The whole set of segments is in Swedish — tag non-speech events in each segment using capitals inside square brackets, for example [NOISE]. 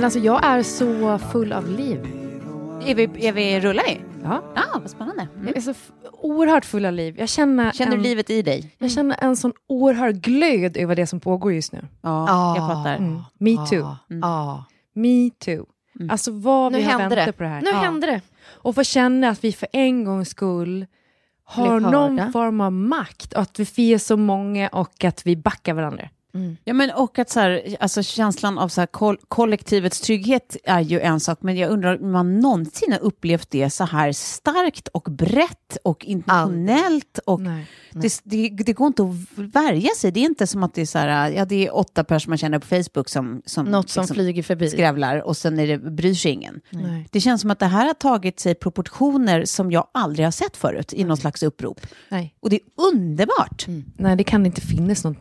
Men alltså jag är så full av liv. Är vi, är vi rullar i? Ja. Ja, vad spännande. Mm. Jag är så oerhört full av liv. Jag känner, Känner du en, livet i dig? jag känner en sån oerhörd glöd över det som pågår just nu. Ja, jag fattar. Mm. Me too. Ja. Me too. Alltså vad Nu vi har väntat det. på det här. Nu händer det. Och få känna att vi för en gångs skull har någon form av makt. Och att vi är så många och att vi backar varandra. Ja, men och att så här, alltså känslan av så här, koll- kollektivets trygghet är ju en sak, men jag undrar om man någonsin har upplevt det så här starkt och brett och internationellt. Och Nej. det, det, det går inte att värja sig. Det är inte som att det är så här, ja det är åtta personer man känner på Facebook som, som Något som liksom flyger förbi. skrävlar och sen är det, bryr sig ingen. Nej. Det känns som att det här har tagit sig proportioner som jag aldrig har sett förut i någon slags upprop. Nej. Och det är underbart. Nej, det kan inte finnas något,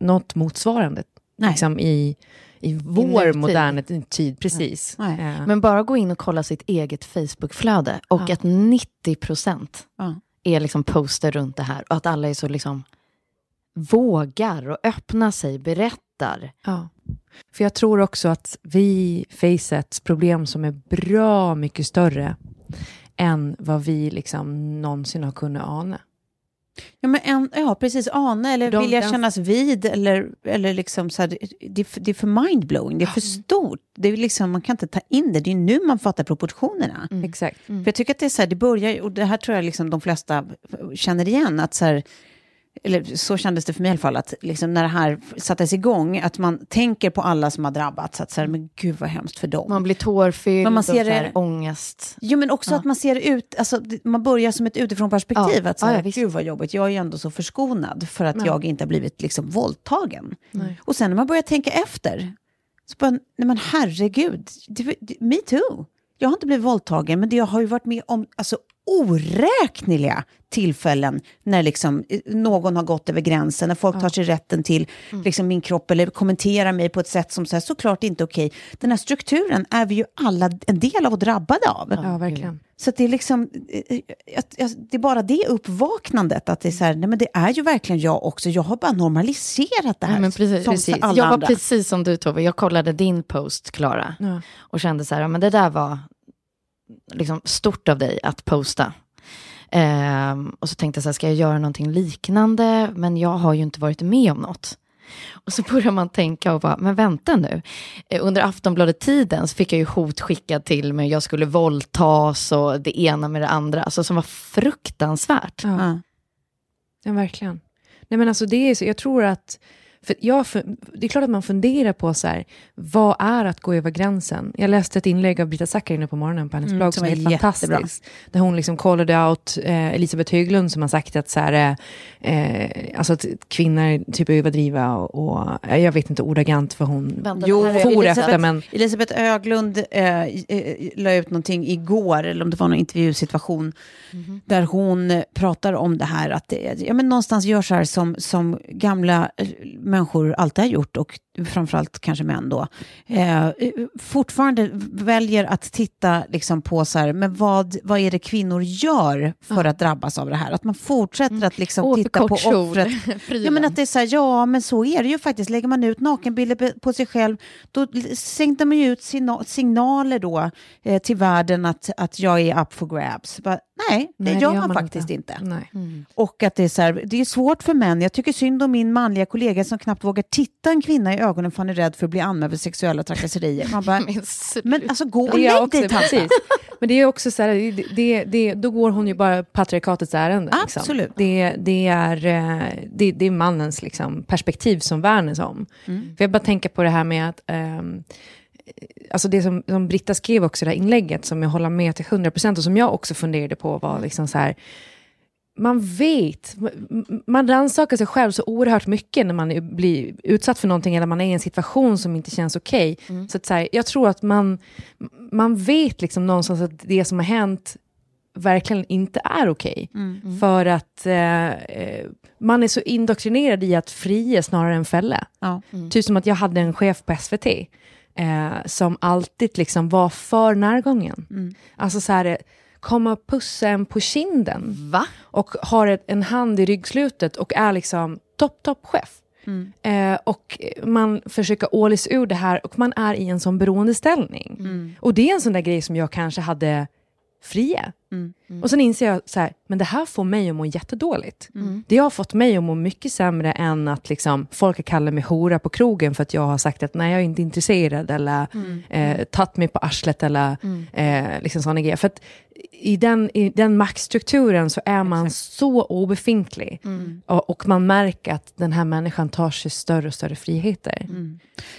något motsvarande Nej. liksom, i, i vår nutid. moderna tid. Precis. Nej. Eh, Men bara gå in och kolla sitt eget Facebook-flöde och Ja. att 90 procent Ja. är liksom poster runt det här och att alla är så liksom vågar och öppnar sig, berättar. Ja. För jag tror också att vi face ett problem som är bra mycket större än vad vi liksom någonsin har kunnat ana. Ja, men en, ja, precis. Ana eller De- vilja den- kännas vid eller, eller liksom så här, det, det, är för- mindblowing, det är för stort. Det är liksom, man kan inte ta in det, det är nu man fattar proportionerna. Exakt. För jag tycker att det är så här, det börjar, och det här tror jag liksom de flesta känner igen, att så här, eller så kändes det för mig i alla fall, att liksom när det här sattes igång, att man tänker på alla som har drabbats, att så här, men gud vad hemskt för dem. Man blir tårfylld Men man ser och så här, det- ångest. Jo, men också att man ser ut, alltså, man börjar som ett utifrån perspektiv. Ja. Att så Ja, här, ja, gud vad jobbigt, jag är ju ändå så förskonad för att Ja. jag inte har blivit liksom våldtagen. Nej. Och sen när man börjar tänka efter, så bara, nej men herregud, det, det, me too. Jag har inte blivit våldtagen, men det jag har ju varit med om alltså, oräkneliga tillfällen när liksom, eh, någon har gått över gränsen, när folk tar sig rätten till liksom, min kropp eller kommenterar mig på ett sätt som så här, såklart inte är okej. Den här strukturen är vi ju alla en del av och drabbade av. Ja, verkligen. Så det är liksom, eh, det är bara det uppvaknandet, att det är så här, nej men det är ju verkligen jag också, jag har bara normaliserat det här. Ja, precis, som precis. alla Jag var andra. precis som du Tove, jag kollade din post Klara Ja. och kände så här, ja, men det där var liksom stort av dig att posta. Ehm, och så tänkte jag så här, ska jag göra någonting liknande? Men jag har ju inte varit med om något. Och så [LAUGHS] börjar man tänka och bara, men vänta nu. Eh, Under Aftonbladet-tiden så fick jag ju hot skickat till mig, jag skulle våldtas och det ena med det andra, alltså som var fruktansvärt. Ja. Ja. Ja, verkligen. Nej, men alltså det är så, jag tror att För jag, det är klart att man funderar på så här, vad är att gå över gränsen? Jag läste ett inlägg av Brita Zackari nu på morgonen på hennes Mm, blogg som är är helt jättebra. fantastiskt. Där hon liksom called out eh, Elisabeth Höglund som har sagt att så här, eh, alltså att kvinnor typ överdriva och, och eh, jag vet inte ordagrant vad hon Vänta, Jo, är- for efter, men Elisabeth Öglund eh, la ut någonting igår, eller om det var någon intervjusituation, där hon pratar om det här, att ja, men någonstans gör så här som, som gamla eh, människor alltid har gjort, och framförallt kanske män då, eh, fortfarande väljer att titta liksom på så här, men vad, vad är det kvinnor gör för att drabbas av det här? Att man fortsätter att liksom Åh, för titta på offret. [LAUGHS] Ja, men att det är så här, ja, men så är det ju faktiskt. Lägger man ut nakenbilder på- på sig själv, då sänder man ju ut sina- signaler då eh, till världen att, att jag är up for grabs. Bara, nej, det Nej, gör man, faktiskt inte. Nej. Och att det är så här, det är svårt för män. Jag tycker synd om min manliga kollega som knappt vågar titta en kvinna i ögonen för han är rädd för att bli anmäld för sexuella trakasserier. Man bara, [LAUGHS] Men alltså gå och lägg dig Tanta. Men det är också så här, det, det, det, då går hon ju bara patriarkatets ärende. Liksom. Absolut. Det, det, är, eh, det, det är mannens liksom, perspektiv som värnas om. Mm. För jag bara tänker på det här med att, ehm, alltså det som, som Britta skrev också, det här inlägget, som jag håller med till 100% och som jag också funderade på var liksom så här, man vet, man rannsakar sig själv så oerhört mycket när man blir utsatt för någonting eller man är i en situation som inte känns okej. Så, att så här, jag tror att man, man vet liksom någonstans att det som har hänt verkligen inte är okej. För att eh, eh, man är så indoktrinerad i att fria snarare än fälla. Ja. Typ som att jag hade en chef på SVT eh, som alltid liksom var för närgången. Alltså så här, komma och pussa en på kinden Va? och har ett, en hand i ryggslutet och är liksom topp, topp chef. Eh, och man försöker ålis ur det här och man är i en sån beroendeställning. Och det är en sån där grej som jag kanske hade fria. Och sen inser jag så här, men det här får mig att må jättedåligt. Det har fått mig att må mycket sämre än att liksom, folk kallar mig hora på krogen för att jag har sagt att nej, jag är inte intresserad eller eh, tagit mig på arslet eller eh, liksom sådana grejer. För att i den, i den maktstrukturen så är man så obefintlig. Och, och man märker att den här människan tar sig större och större friheter.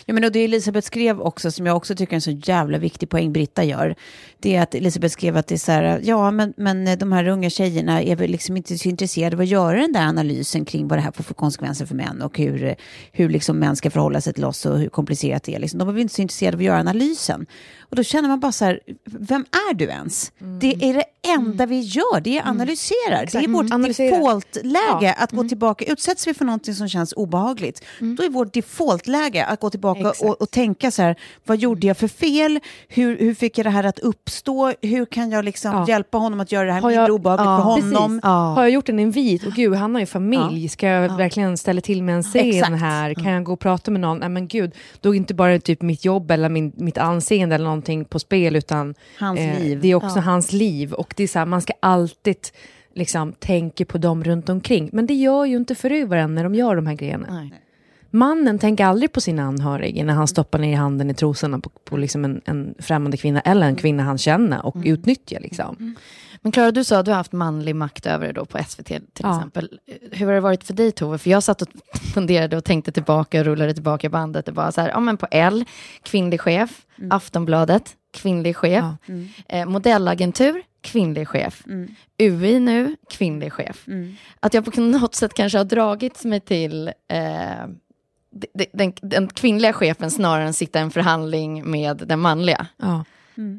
Ja, men och det Elisabeth skrev också, som jag också tycker är en så jävla viktig poäng Britta gör, det är att Elisabeth skrev att det är så här, ja men, men eh, de här unga tjejerna är väl liksom inte så intresserade av att göra den där analysen kring vad det här får för konsekvenser för män och hur, eh, hur liksom män ska förhålla sig till oss och hur komplicerat det är. Liksom. De är väl inte så intresserade av att göra analysen. Och då känner man bara så här, vem är du ens? Det är det enda vi gör, det är analyserar. Det är vårt Analysera. defaultläge att gå tillbaka. Utsätts vi för någonting som känns obehagligt, då är vårt defaultläge att gå tillbaka och, och tänka så här, vad gjorde jag för fel? Hur, hur fick jag det här att uppstå? Hur kan jag liksom Ja. hjälpa honom att göra det här Har mindre jag- obehagligt Ja, för honom? Har jag gjort en invit och gud, han har ju familj, ska jag verkligen ställa till med en scen här? Kan jag gå och prata med någon? Nej men gud, då är inte bara typ mitt jobb eller min, mitt anseende eller någonting på spel, utan eh, det är också hans liv. Och det är så här, man ska alltid liksom tänka på dem runt omkring. Men det gör ju inte förövaren när de gör de här grejerna. Nej. Mannen tänker aldrig på sina anhöriga när han stoppar ner handen i trosorna på, på liksom en, en främmande kvinna eller en kvinna han känner och utnyttjar. Liksom. Men Klara, du sa att du har haft manlig makt över det då på SVT till Ja. exempel. Hur har det varit för dig Tove? För jag satt och [LAUGHS] funderade och tänkte tillbaka och rullade tillbaka bandet. Det var så här, ja men på L, kvinnlig chef, Aftonbladet, kvinnlig chef, Ja. eh, modellagentur, kvinnlig chef, UI nu, kvinnlig chef. Att jag på något sätt kanske har dragits mig till eh, den, den kvinnliga chefen snarare än sitta i en förhandling med den manliga. Ja.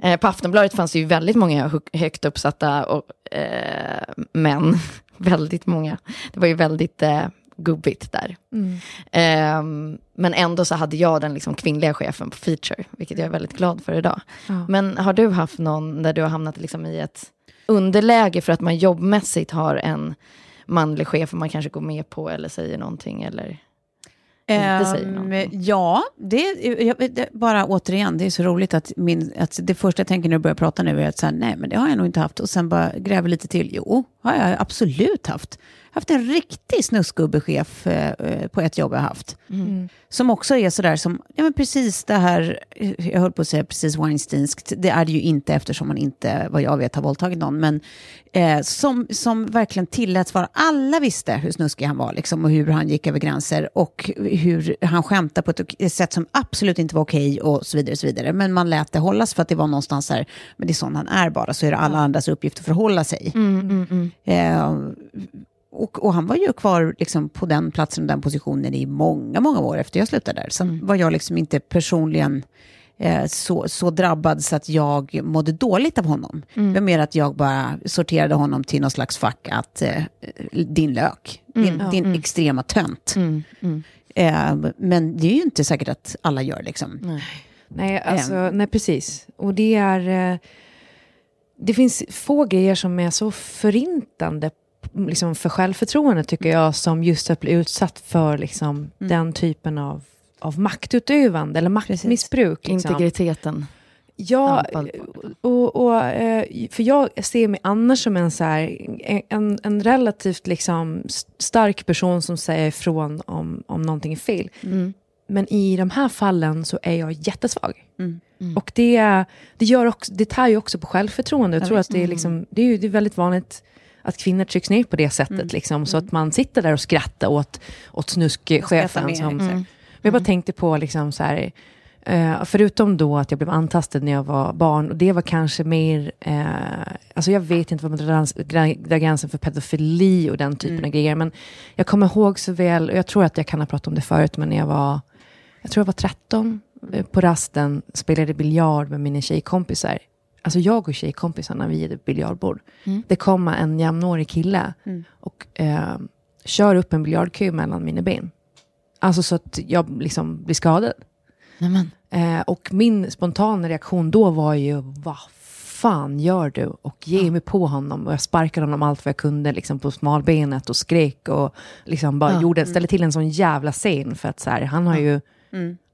Eh, på Aftonbladet fanns det ju väldigt många hö- högt uppsatta och, eh, män. [LAUGHS] väldigt många. Det var ju väldigt eh, gubbigt där. Ehm, men ändå så hade jag den liksom kvinnliga chefen på feature, vilket jag är väldigt glad för idag. Ja. Men har du haft någon där du har hamnat liksom i ett underläge för att man jobbmässigt har en manlig chef och man kanske går med på eller säger någonting eller inte säger Ehm, någonting? ja, det, jag, det, bara återigen, det är så roligt att, min, att det första jag tänker när du börjar prata nu är att så här, nej men det har jag nog inte haft och sen bara gräver lite till, jo, har jag absolut haft. haft en riktig snusgubbechef eh, på ett jobb jag haft. Som också är sådär som, ja men precis det här, jag höll på att säga precis Weinsteinskt, det är det ju inte eftersom man inte, vad jag vet, har våldtagit någon, men eh, som, som verkligen tilläts vara, alla visste hur snuskig han var liksom, och hur han gick över gränser och hur han skämtade på ett sätt som absolut inte var okej och så vidare. Och så vidare. Men man lät det hållas för att det var någonstans här, men det är sån han är bara, så är det alla andras uppgift att förhålla sig. Eh, och, och han var ju kvar liksom på den platsen och den positionen i många, många år efter jag slutade där. Sen var jag liksom inte personligen eh, så, så drabbad så att jag mådde dåligt av honom. Det var mer att jag bara sorterade honom till någon slags fack att eh, din lök, din, din extrema tönt. Eh, men det är ju inte säkert att alla gör liksom. Nej, alltså, nej, precis. Och det är... Det finns få grejer som är så förintande liksom för självförtroende, tycker jag, som just att bli utsatt för liksom, den typen av, av maktutövande eller maktmissbruk. Liksom. Integriteten. Ja, och, och, eh, för jag ser mig annars som en, så här, en, en relativt liksom stark person som säger ifrån om, om någonting är fel. Men i de här fallen så är jag jättesvag. Och det, det, gör också, det tar ju också på självförtroende. Jag tror att det är, liksom, det är, ju, det är väldigt vanligt att kvinnor trycks ner på det sättet. Liksom, så att man sitter där och skrattar åt, åt snuskchefen. Som. Men jag bara tänkte på, liksom, så här, eh, förutom då att jag blev antastad när jag var barn, och det var kanske mer, eh, alltså jag vet inte vad man drar, gränsen för pedofili och den typen av grejer, men jag kommer ihåg så väl, och jag tror att jag kan ha pratat om det förut, men när jag var, jag tror jag var 13, eh, på rasten spelade biljard med mina tjejkompisar. Alltså jag och tjejkompisarna, vi hade ett biljardbord. Det kommer en jämnårig kille och eh, kör upp en biljardkö mellan mina ben. Alltså så att jag liksom blir skadad. Eh, och min spontana reaktion då var ju, vad fan gör du? Och ge mig på honom. Och jag sparkade honom allt vad jag kunde liksom på smalbenet och skrek och liksom bara gjorde, ställde till en sån jävla scen. För att så här, han har ju,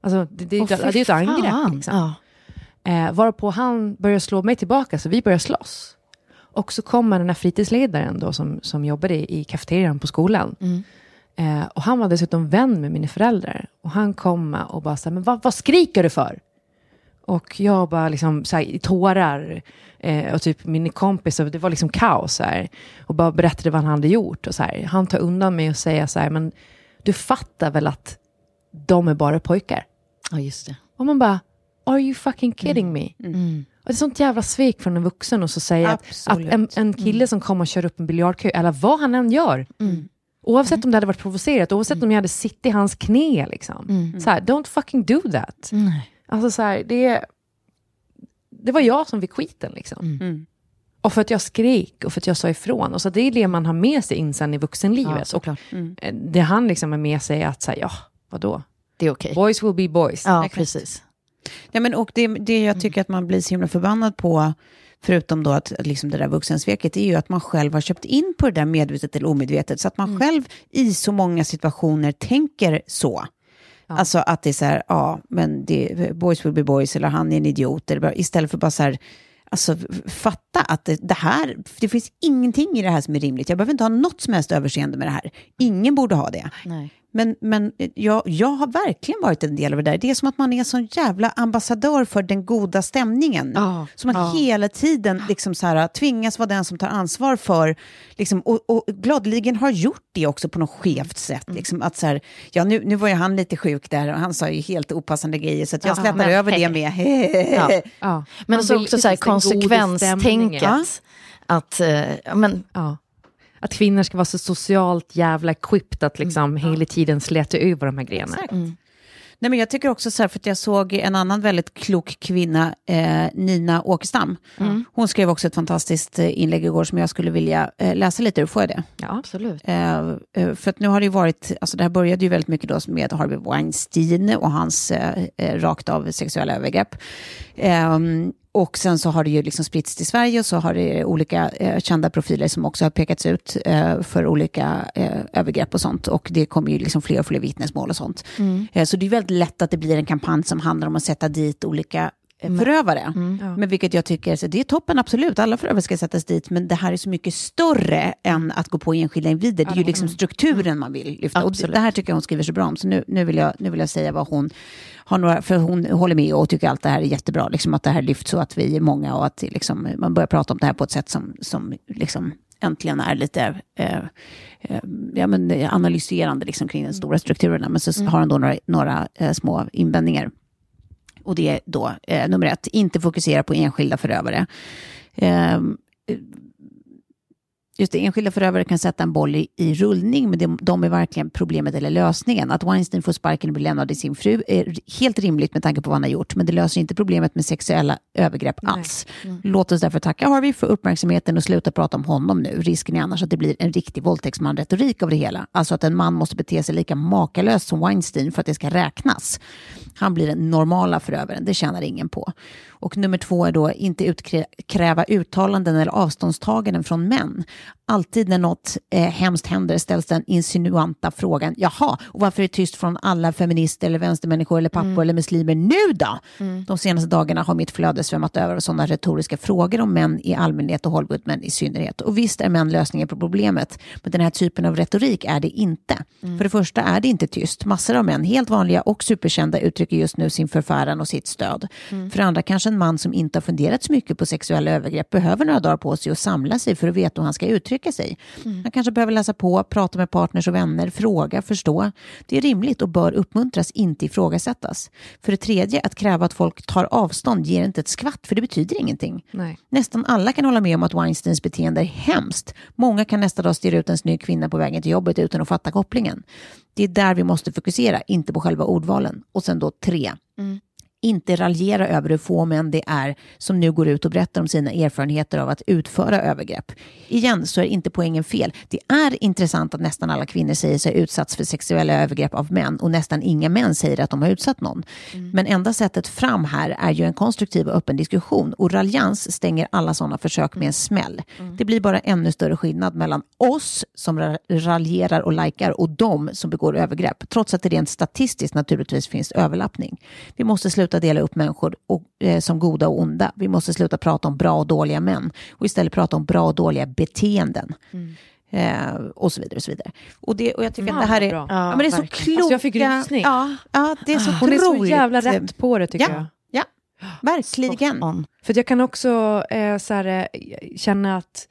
alltså det, det, Åh, det, det är ju ett angrepp. Liksom. Ja. Eh, varpå han börjar slå mig tillbaka, så vi börjar slåss. Och så kommer den här fritidsledaren då som, som jobbade i, i kafeterian på skolan. Eh, och han var dessutom vän med mina föräldrar. Och han kom och bara här, men vad, vad skriker du för? Och jag bara liksom så här, i tårar. Eh, och typ min kompis, och det var liksom kaos så här. Och bara berättade vad han hade gjort. Och så här. Han tar undan mig och säger så här, men du fattar väl att de är bara pojkar? ja, just det. Och man bara, are you fucking kidding me? Mm. Och det är sånt jävla svek från en vuxen och så säga att, att en, en kille som kommer och kör upp en biljardkö, eller vad han än gör, oavsett om det hade varit provocerat, oavsett om jag hade suttit i hans knä, liksom. så här, don't fucking do that. Alltså så här, det, det var jag som fick skiten liksom. Och för att jag skrek och för att jag sa ifrån. Och så det är det man har med sig in sen i vuxenlivet. Ja, och eh, det han liksom har med sig är att säga, ja, vadå? Det är okej. Boys will be boys. Ja, precis. Ja, men, och det, det jag tycker att man blir så himla förbannad på, förutom då att, att liksom det där vuxensveket, är ju att man själv har köpt in på det där medvetet eller omedvetet, så att man själv i så många situationer tänker så. Alltså att det är så här, ja, men det, boys will be boys, eller han är en idiot, eller bara, istället för bara så här, alltså fatta att det, det här, det finns ingenting i det här som är rimligt. Jag behöver inte ha något som helst överseende med det här. Ingen borde ha det. Nej. Men, men jag, jag har verkligen varit en del av det där. Det är som att man är sån jävla ambassadör för den goda stämningen. Ja, Som att hela tiden liksom så här, tvingas vara den som tar ansvar för, liksom, och, och gladeligen har gjort det också på något skevt sätt. Mm. Liksom, att så här, ja, nu, nu var ju han lite sjuk där och han sa ju helt opassande grejer så jag Ja, släpper men- över det med [LAUGHS] Ja. Ja. Men så också så här, konsekvenstänket. Att, eh, men, Ja. Att kvinnor ska vara så socialt jävla equipped att liksom hela tiden släta över de här grejerna. Nej, men jag tycker också så här, för att jag såg en annan väldigt klok kvinna, eh, Nina Åkestam. Hon skrev också ett fantastiskt eh, inlägg igår som jag skulle vilja eh, läsa lite ur. Får jag det? Ja. absolut. Eh, eh, för att nu har det ju varit, alltså det här började ju väldigt mycket då med Harvey Weinstein och hans eh, rakt av sexuella övergrepp. Ehm, och sen så har det ju liksom spritts till Sverige och så har det olika eh, kända profiler som också har pekats ut eh, för olika eh, övergrepp och sånt. Och det kommer ju liksom fler och fler vittnesmål och sånt. Eh, så det är väldigt lätt att det blir en kampanj som handlar om att sätta dit olika eh, förövare. Mm. Ja. Men vilket jag tycker, så det är toppen absolut, alla förövare ska sättas dit, men det här är så mycket större än att gå på enskilda individer. Det är ju liksom strukturen man vill lyfta. Och det, Absolut. det här tycker jag hon skriver så bra om, så nu, nu, vill, jag, nu vill jag säga vad hon har några, för hon håller med och tycker allt det här är jättebra, liksom att det här lyfts så att vi är många och att liksom, man börjar prata om det här på ett sätt som, som liksom äntligen är lite eh, eh, ja, men analyserande liksom, kring de stora strukturerna. Men så har han då några, några eh, små invändningar. Och det är då eh, nummer ett, inte fokusera på enskilda förövare. Just det, enskilda förövare kan sätta en boll i, i rullning, men de, de är verkligen problemet eller lösningen. Att Weinstein får sparken och blir lämnad i sin fru är helt rimligt med tanke på vad han har gjort, men det löser inte problemet med sexuella övergrepp alls. Låt oss därför tacka Harvey för uppmärksamheten och sluta prata om honom nu. Risken är annars att det blir en riktig våldtäktsman-retorik av det hela. Alltså att en man måste bete sig lika makalöst som Weinstein för att det ska räknas. Han blir den normala förövaren, det tjänar ingen på. Och nummer två är då inte utkräva uttalanden eller avståndstaganden från män. Alltid när något eh, hemskt händer ställs den insinuanta frågan, jaha, och varför är det tyst från alla feminister eller vänstermänniskor eller pappor eller muslimer nu då? De senaste dagarna har mitt flöde svämmat över av sådana retoriska frågor om män i allmänhet och Hollywoodmän i synnerhet. Och visst är män lösningen på problemet, men den här typen av retorik är det inte. För det första är det inte tyst. Massor av män, helt vanliga och superkända, uttrycker just nu sin förfäran och sitt stöd. För det andra, kanske en man som inte har funderat så mycket på sexuella övergrepp behöver några dagar på sig att samla sig för att veta hur han ska uttrycka sig. Han kanske behöver läsa på, prata med partners och vänner, fråga, förstå. Det är rimligt och bör uppmuntras, inte ifrågasättas. För det tredje, att kräva att folk tar avstånd ger inte ett skvatt, för det betyder ingenting. Nej. Nästan alla kan hålla med om att Weinsteins beteende är hemskt. Många kan nästa dag stirra ut en snygg kvinna på vägen till jobbet utan att fatta kopplingen. Det är där vi måste fokusera, inte på själva ordvalen. Och sen då tre. Inte raljera över hur få män det är som nu går ut och berättar om sina erfarenheter av att utföra övergrepp. Igen så är inte poängen fel. Det är intressant att nästan alla kvinnor säger sig ha utsatts för sexuella övergrepp av män och nästan inga män säger att de har utsatt någon. Men enda sättet fram här är ju en konstruktiv och öppen diskussion och raljans stänger alla sådana försök med en smäll. Det blir bara ännu större skillnad mellan oss som ra- raljerar och likar och de som begår övergrepp, trots att det rent statistiskt naturligtvis finns överlappning. Vi måste sluta dela upp människor och, eh, som goda och onda. Vi måste sluta prata om bra och dåliga män och istället prata om bra och dåliga beteenden. Eh, och så vidare. Och så vidare. Och, det, och jag tycker Fan, att det här är, ja, bra. men det är så verkligen. kloka... Alltså, jag fick rysning. Ja, ja, det är så Hon är så otroligt- jävla rätt på det tycker jag. Ja, ja verkligen. För jag kan också eh, så här, eh, känna att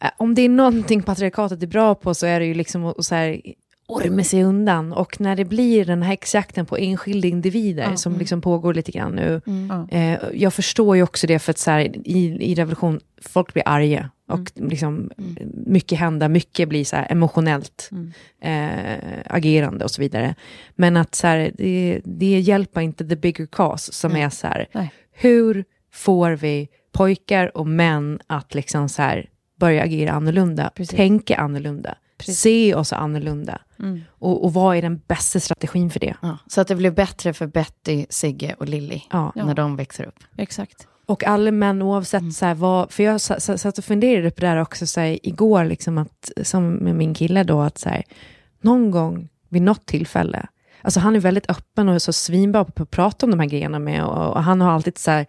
eh, om det är någonting patriarkatet är bra på så är det ju liksom att så här, orma sig undan. Och när det blir den här häxjakten på enskilda individer som liksom pågår lite grann nu. Eh, jag förstår ju också det för att så här, i, i revolution, folk blir arga. Och liksom, mycket händer, mycket blir så här emotionellt eh, agerande och så vidare. Men att så här, det, det hjälper inte the bigger cause som är så här, Nej. hur får vi pojkar och män att liksom så här börja agera annorlunda, tänka annorlunda, se oss annorlunda? Och, och vad är den bästa strategin för det? Ja, så att det blir bättre för Betty, Sigge och Lilly Ja. när de växer upp. Exakt. Och alla män oavsett så här, vad, för jag sa- sa- satt och funderade på det där också så här, igår, liksom att, som med min kille då, att så här, någon gång vid något tillfälle, alltså han är väldigt öppen och så svinbra på att prata om de här grejerna med, och, och han har alltid så här,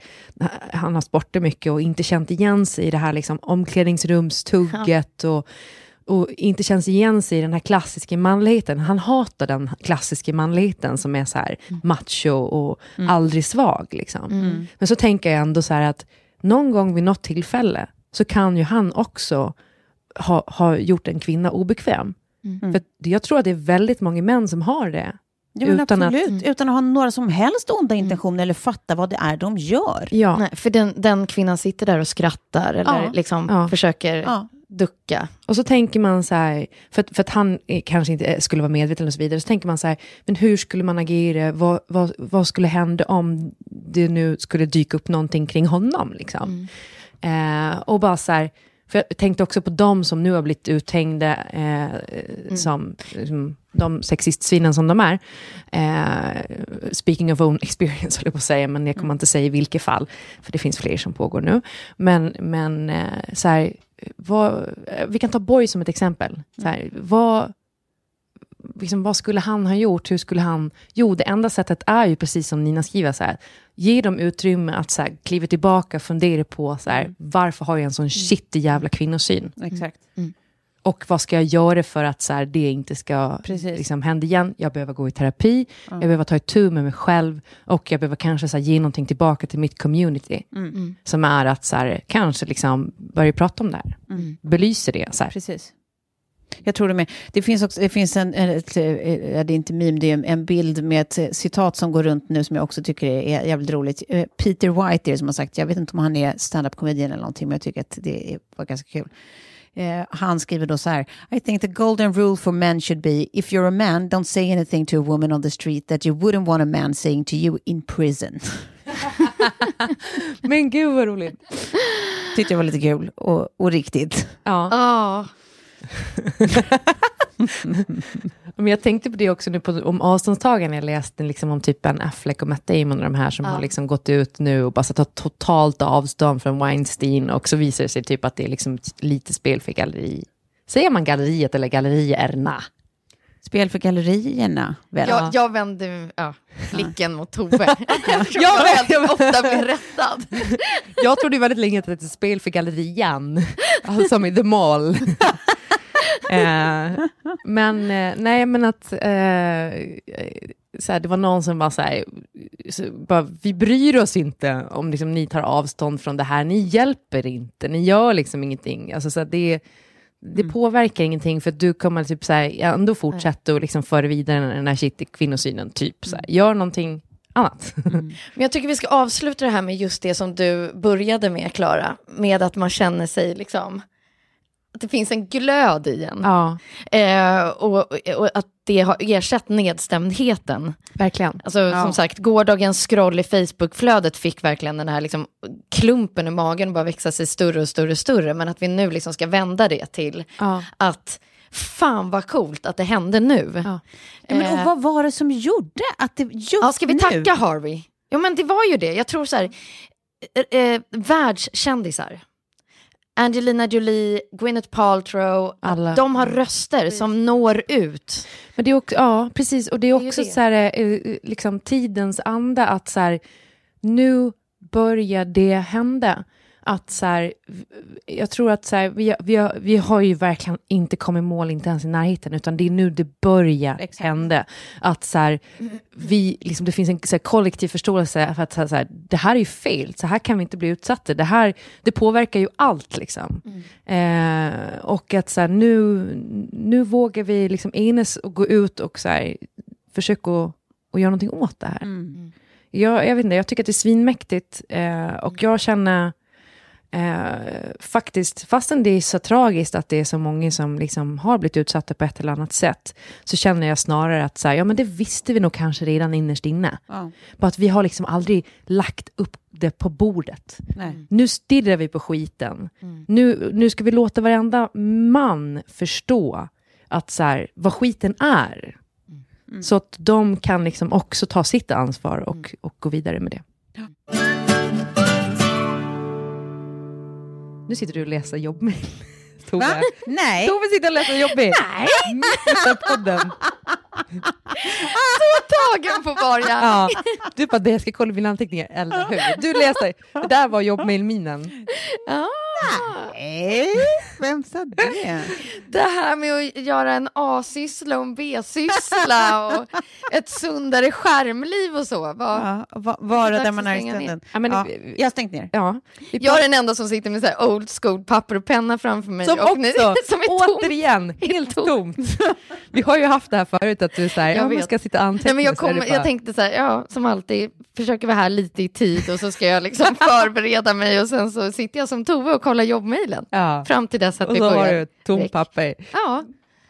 han har sportat mycket och inte känt igen sig i det här liksom, omklädningsrumstugget och, och inte känns igen sig i den här klassiska manligheten. Han hatar den klassiska manligheten som är så här macho och aldrig svag. Liksom. Men så tänker jag ändå så här att någon gång vid något tillfälle så kan ju han också ha, ha gjort en kvinna obekväm. För att jag tror att det är väldigt många män som har det. Ja, Utan att- absolut, utan att ha några som helst onda intentioner eller fatta vad det är de gör. Ja, Nej, för den, den kvinnan sitter där och skrattar eller Ja. liksom Ja. försöker Ja. Ducka. och så tänker man så här, för att, för att han eh, kanske inte skulle vara medveten och så vidare, så tänker man så här, men hur skulle man agera, vad, vad, vad skulle hända om det nu skulle dyka upp någonting kring honom? Liksom? Eh, och bara så här, för jag tänkte också på de som nu har blivit uthängda eh, som, som de sexistsvinen som de är. Eh, speaking of own [LAUGHS] experience, höll jag på att säga, men jag kommer inte säga i vilket fall, för det finns fler som pågår nu. Men, men eh, så här, vad, eh, vi kan ta Boy som ett exempel. Så här, vad, liksom, vad skulle han ha gjort? Hur skulle han... Jo, det enda sättet är ju precis som Nina skriver, så här, ge dem utrymme att så här, kliva tillbaka och fundera på så här, varför har jag en sån shitty jävla kvinnosyn? Exakt. Och vad ska jag göra för att så här, det inte ska liksom, hända igen? Jag behöver gå i terapi, jag behöver ta itu med mig själv och jag behöver kanske så här, ge någonting tillbaka till mitt community. Som är att så här, kanske liksom, börja prata om det här. Belyser det. Så här. Precis. Jag tror det med. Det finns också, det finns en, ett, eh, det är inte meme, det är en bild med ett eh, citat som går runt nu som jag också tycker är jävligt roligt. Eh, Peter White är det som har sagt, jag vet inte om han är stand-up comedian eller någonting, men jag tycker att det var ganska kul. Eh, han skriver då så här, I think the golden rule for men should be, if you're a man, don't say anything to a woman on the street that you wouldn't want a man saying to you in prison. Men gud vad roligt. Tyckte jag var lite kul och, och riktigt. Ja. Ja. [LAUGHS] Men jag tänkte på det också nu på, om avståndstagande. Jag läste liksom om typ Ben Affleck och Matt Damon och de här som har liksom gått ut nu och bara tar totalt avstånd från Weinstein och så visar det sig typ att det är liksom lite spel för galleri. Säger man galleriet eller gallerierna? Spel för gallerierna, väl? Jag, jag vänder ja, blicken mot Tove. [LAUGHS] [LAUGHS] jag väldigt ofta blir rättad. Jag trodde väldigt länge att det hette spel för gallerian, alltså som i The Mall. Eh, men eh, nej, men att eh, så här, det var någon som var så här, vi bryr oss inte om liksom, ni tar avstånd från det här, ni hjälper inte, ni gör liksom ingenting. Alltså, så det, det påverkar ingenting för du kommer typ, så här, ändå fortsätta och liksom, föra vidare den här shit kvinnosynen. Typ, så här, gör någonting annat. [LAUGHS] Men jag tycker vi ska avsluta det här med just det som du började med, Klara. Med att man känner sig liksom... Att det finns en glöd i en. ja, Eh, och, och att det har ersatt nedstämdheten. verkligen. Alltså som sagt, gårdagens scroll i Facebookflödet fick verkligen den här liksom, klumpen i magen bara växa sig större och större och större. Men att vi nu liksom ska vända det till Ja. att fan vad coolt att det hände nu. Ja. Ja, men, Eh. och vad var det som gjorde att det just Ja, ska vi nu... tacka Harvey? Ja, men det var ju det. Jag tror så här, eh, eh, världskändisar. Angelina Jolie, Gwyneth Paltrow, Alla. de har röster som når ut. Men det är också, ja, precis. Och det är är också det. så här, eh, liksom tidens anda att så här, nu börjar det hända. Att så här, jag tror att så här, vi, vi, har, vi har ju verkligen inte kommit mål, inte ens i närheten, utan det är nu det börjar hända. Att så här, vi, liksom, det finns en så här, kollektiv förståelse för att så här, det här är ju fel, så här kan vi inte bli utsatta. Det här det påverkar ju allt. Liksom. Eh, och att så nu, nu vågar vi liksom enas och gå ut och så här, försöka att, att göra någonting åt det här. Jag, jag vet inte, jag tycker att det är svinmäktigt eh, och jag känner eh, faktiskt, fastän det är så tragiskt att det är så många som liksom har blivit utsatta på ett eller annat sätt, så känner jag snarare att så här, ja, men det visste vi nog kanske redan innerst inne. Ja. Bara att vi har liksom aldrig lagt upp det på bordet. Nej. Nu stirrar vi på skiten. Nu, nu ska vi låta varenda man förstå att så här, vad skiten är. Så att de kan liksom också ta sitt ansvar och, och gå vidare med det. Nu sitter du och läser jobbmail. [LAUGHS] Tove. Va? Nej. Tove sitter och läser jobbmail. Nej! Mitt i podden. Tagen på Borga. Ja. Du bara, det jag ska kolla mina anteckningar, eller hur? Du läste, det där var jobbmail-minen. Nej. Vem sa det? Det här med att göra en A-syssla och en B-syssla och ett sundare skärmliv och så. Vad, Ja, va- vara där man är i stunden. Ja, men- ja, jag har stängt ner. Ja. Jag är den enda som sitter med så här old school papper och penna framför mig. Som och också, [LAUGHS] som är tomt. återigen, helt tomt. Vi har ju haft det här förut, att du säger, Jag ja, ska sitta och anteckna. Nej, men jag, så kom, bara- jag tänkte så här, ja, som alltid, försöker vara här lite i tid och så ska jag liksom [LAUGHS] förbereda mig och sen så sitter jag som Tove och kollar jobbmailen. ja. Fram till dess att Och vi så har börjar. du ett tomt direkt. papper. Ja,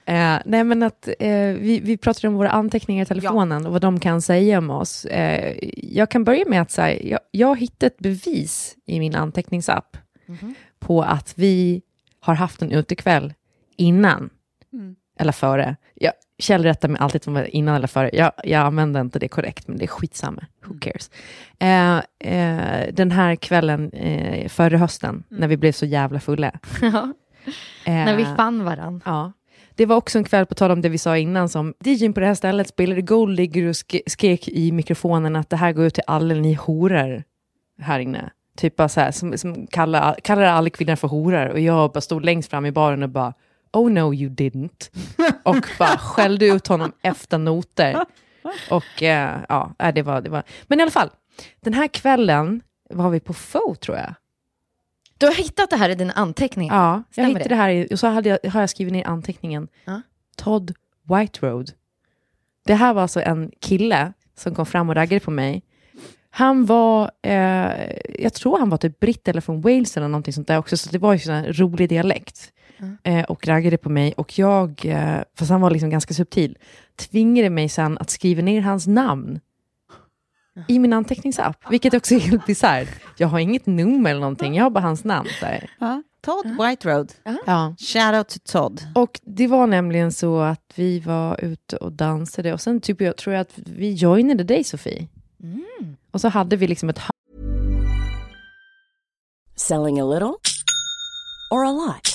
Eh, nej men att eh, vi, vi pratade om våra anteckningar i telefonen och vad de kan säga om oss. Eh, jag kan börja med att säga, jag, jag har hittat ett bevis i min anteckningsapp på att vi har haft en utekväll innan eller före. Rättar mig alltid som innan eller före. Jag, jag använder inte det korrekt, men det är skitsamma. Who cares? Eh, eh, den här kvällen eh, förra hösten, när vi blev så jävla fulla. [LAUGHS] ja. Eh, när vi fann varann. Ja. det var också en kväll, på tal om det vi sa innan, som DJn på det här stället spelade Gold Digger och sk- skrek i mikrofonen att det här går ut till alla ni horor här inne. Typ bara så här, som, som kallar, kallar alla kvinnor för horor. Och jag bara stod längst fram i baren och bara, oh no you didn't. Och bara skällde ut honom efter noter. Och eh, ja, det var, det var... Men i alla fall, den här kvällen var vi på Fo tror jag. Du har hittat det här i dina anteckningar? Ja, jag Stämmer hittade det här i, och så hade jag, har jag skrivit ner anteckningen. Ja. Todd White Road. Det här var alltså en kille som kom fram och raggade på mig. Han var, eh, jag tror han var typ britt eller från Wales eller någonting sånt där också, så det var ju här rolig dialekt. Eh, och raggade på mig och jag, eh, fast han var liksom ganska subtil, tvingade mig sen att skriva ner hans namn i min anteckningsapp, vilket också är helt bisarrt. Jag har inget nummer eller någonting, jag har bara hans namn. Ja. Todd White Road. Ja. Shout out to Todd. Och det var nämligen så att vi var ute och dansade och sen typ jag tror jag att vi joinade dig Sofie. Och så hade vi liksom ett Selling a little or a lot?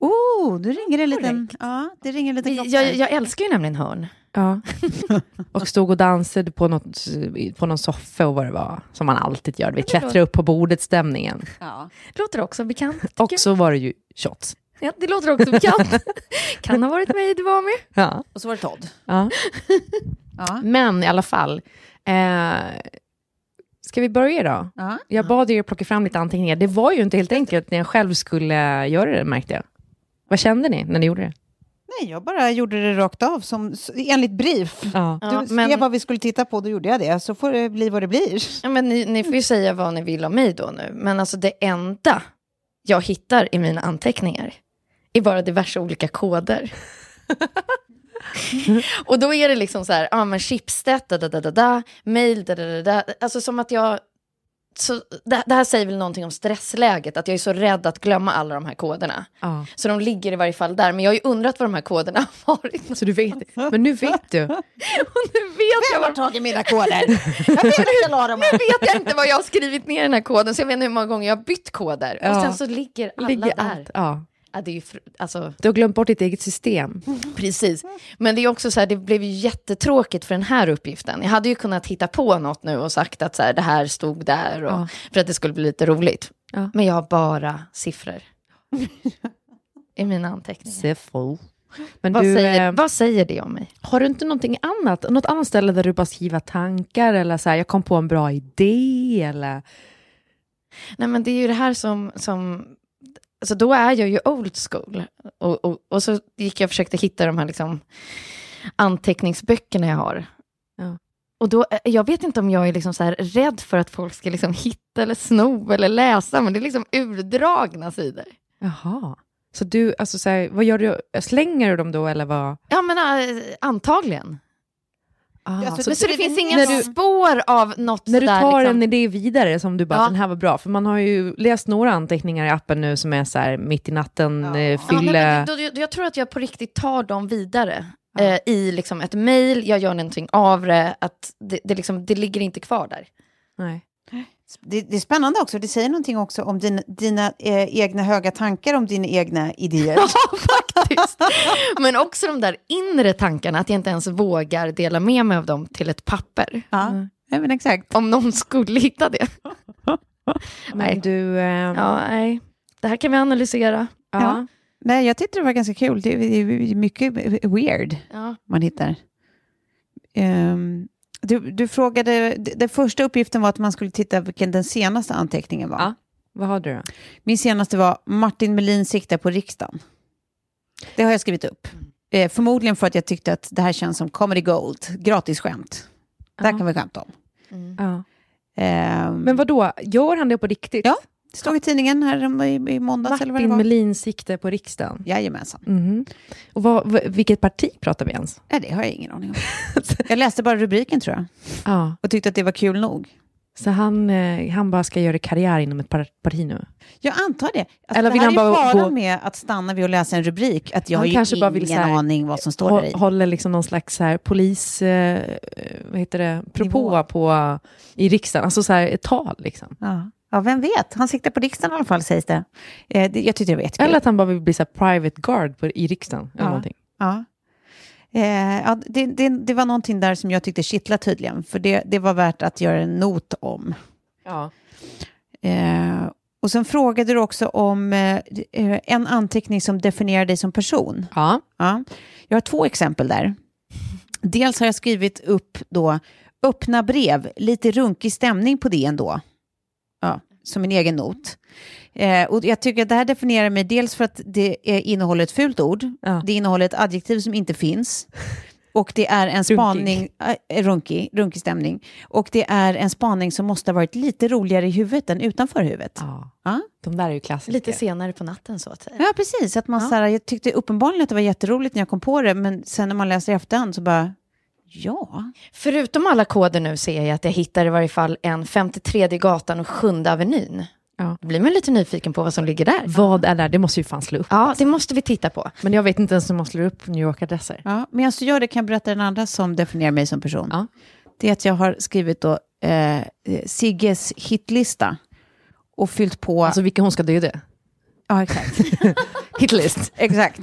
Oh, du ringer en liten... Ja, det ringer en liten klocka. Jag, jag älskar ju nämligen hörn. Ja. [LAUGHS] och stod och dansade på, något, på någon soffa och vad det var, som man alltid gör. Vi klättrar upp på bordet-stämningen. Ja. Låter också bekant. Och så var det ju shots. Ja, det låter också bekant. [LAUGHS] kan ha varit mig du var med. Ja. Och så var det Todd. Ja. [LAUGHS] Ja. Men i alla fall, eh, ska vi börja då? Ja. Jag bad er plocka fram lite anteckningar. Det var ju inte helt enkelt när jag själv skulle göra det, märkte jag. Vad kände ni när ni gjorde det? Nej, jag bara gjorde det rakt av, som, enligt brief. Ja. Du skrev men- vad vi skulle titta på, då gjorde jag det. Så får det bli vad det blir. Ja, men ni, ni får ju säga vad ni vill om mig då nu. Men alltså det enda jag hittar i mina anteckningar är bara diverse olika koder. [LAUGHS] och då är det liksom så här, ja men Schibsted, da da da da, mail, da da da da. Alltså som att jag, så, det, det här säger väl någonting om stressläget, att jag är så rädd att glömma alla de här koderna. Ja. Så de ligger i varje fall där, men jag har ju undrat vad de här koderna har varit. Så du vet, men nu vet du. [LAUGHS] Och nu vet jag Vem har vad tagit mina koder? [LAUGHS] jag vet jag dem Nu vet jag inte vad jag har skrivit ner i den här koden, så jag vet inte hur många gånger jag har bytt koder. Ja. Och sen så ligger alla Ligger där. allt. Ja. Ja, det är ju alltså, Du har glömt bort ditt eget system. [LAUGHS] precis. Men det är också så här, det blev ju jättetråkigt för den här uppgiften. Jag hade ju kunnat hitta på något nu och sagt att så här, det här stod där, och, Ja. för att det skulle bli lite roligt. Ja. Men jag har bara siffror [LAUGHS] i mina anteckningar. Siffror. Men Vad, du, säger, eh, vad säger det om mig? har du inte någonting annat? Något annat ställe där du bara skriver tankar eller så här, jag kom på en bra idé eller? Nej, men det är ju det här som, som alltså då är jag ju old school. Och, och, och så gick jag och försökte hitta de här liksom, anteckningsböckerna jag har. Ja. Och då, eh, jag vet inte om jag är liksom så här rädd för att folk ska liksom hitta eller sno eller läsa, men det är liksom urdragna sidor. Jaha. Så du, alltså så här, vad gör du? Slänger du dem då eller vad? Ja, men äh, antagligen. Ah, Alltså, Så, så det finns inga du- spår av något När du tar liksom. en idé vidare som du bara, Ja. den här var bra. För man har ju läst några anteckningar i appen nu som är så här mitt i natten, eh, Ja, fylle... nej, men då, då, jag tror att jag på riktigt tar dem vidare. Eh, I liksom ett mejl, jag gör någonting av det, att det, det, liksom, det ligger inte kvar där. Nej. Det, det är spännande också, det säger någonting också om din, dina eh, egna höga tankar om dina egna idéer. [LAUGHS] Faktiskt. Men också de där inre tankarna, att jag inte ens vågar dela med mig av dem till ett papper. Ja, nej, men exakt. Om någon skulle hitta det. [LAUGHS] Men Nej. du... Eh, Ja, nej. Det här kan vi analysera. ja. Ja. Nej, jag tyckte det var ganska kul. Det är, mycket weird Ja. man hittar. Ehm, du, du frågade, den första uppgiften var att man skulle titta vilken den senaste anteckningen var. Ja. Vad har du då? Min senaste var Martin Melin siktar på riksdagen. Det har jag skrivit upp. Eh, förmodligen för att jag tyckte att det här känns som comedy gold, gratis skämt. Det här Ja. kan vi skämta om. Ja. Ehm, Men vad då? gör han det på riktigt? Ja, det stod i tidningen här i, i måndags eller vad det Martin var. Melin siktar på riksdagen. Jajamensan. Mhm. Och vad, vilket parti pratar vi ens? Nej, det har jag ingen aning om. [LAUGHS] jag läste bara rubriken tror jag. Ja. Och tyckte att det var kul nog. Så han, eh, han bara ska göra karriär inom ett par- parti nu? Jag antar det. Alltså, Eller det vill här han är bara faran gå- med att stanna vid att läsa en rubrik. Att jag Han har ju kanske bara ingen vill här- aning vad som står där i. Hå- Håller liksom någon slags så här polis, eh, vad heter det, propå Nivå. på, i riksdagen, alltså så här ett tal liksom. Ja. Ja, vem vet? Han siktar på riksdagen i alla fall sägs det. Eh, det jag tyckte det var jättekul. Eller att han bara vill bli så private guard på, i riksdagen. Eller Ja. någonting. Ja. Eh, ja, det, det, det var någonting där som jag tyckte kittlade tydligen. För det, det var värt att göra en not om. Ja. Eh, och sen frågade du också om eh, eh, en anteckning som definierar dig som person. Ja. Ja. Jag har två exempel där. Dels har jag skrivit upp då öppna brev, lite runkig stämning på det ändå. Ja, som en egen not. Eh, och jag tycker att det här definierar mig dels för att det är, innehåller ett fult ord, Ja. det innehåller ett adjektiv som inte finns, och det är en spaning, äh, runkig, runkig stämning, och det är en spaning som måste ha varit lite roligare i huvudet än utanför huvudet. ja. Ja. De där är ju klassiska. Lite senare på natten så att säga. Ja, precis. Att man, så här, jag tyckte uppenbarligen att det var jätteroligt när jag kom på det, men sen när man läser i efterhand så bara, ja. Förutom alla koder nu ser jag att jag hittar i varje fall en 53 gatan och 7 Avenyn. Ja. Då blir man lite nyfiken på vad som ligger där. Vad är där? Det måste ju fan slå upp. Ja, det måste vi titta på. Men jag vet inte ens om man slår upp New York-adresser. ja. Men jag så gör det kan jag berätta den andra som definierar mig som person. Ja. Det är att jag har skrivit då eh, Sigges hitlista och fyllt på... Alltså vilka hon ska döda. ja, exakt. [LAUGHS] Hitlist. exakt.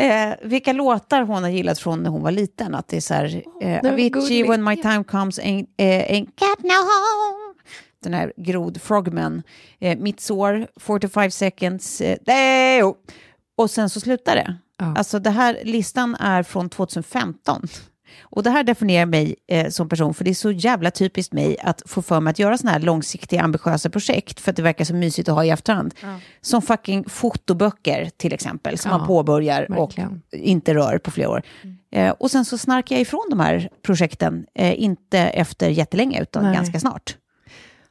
Eh, vilka låtar hon har gillat från när hon var liten. Att det är så här, eh, vad Avicii. When My Time Comes, ain't, eh, ain't got no home. Den här Grod Frogman, eh, Mitt sår, 45 seconds, eh. Och sen så slutar det. Ja. Alltså det här, listan är från 2015. Och det här definierar mig eh, som person, för det är så jävla typiskt mig att få för mig att göra sådana här långsiktiga, ambitiösa projekt, för att det verkar så mysigt att ha i efterhand. Som fucking fotoböcker till exempel, som Ja, man påbörjar verkligen. och inte rör på flera år. Eh, och sen så snarkar jag ifrån de här projekten, eh, inte efter jättelänge, utan Nej. ganska snart.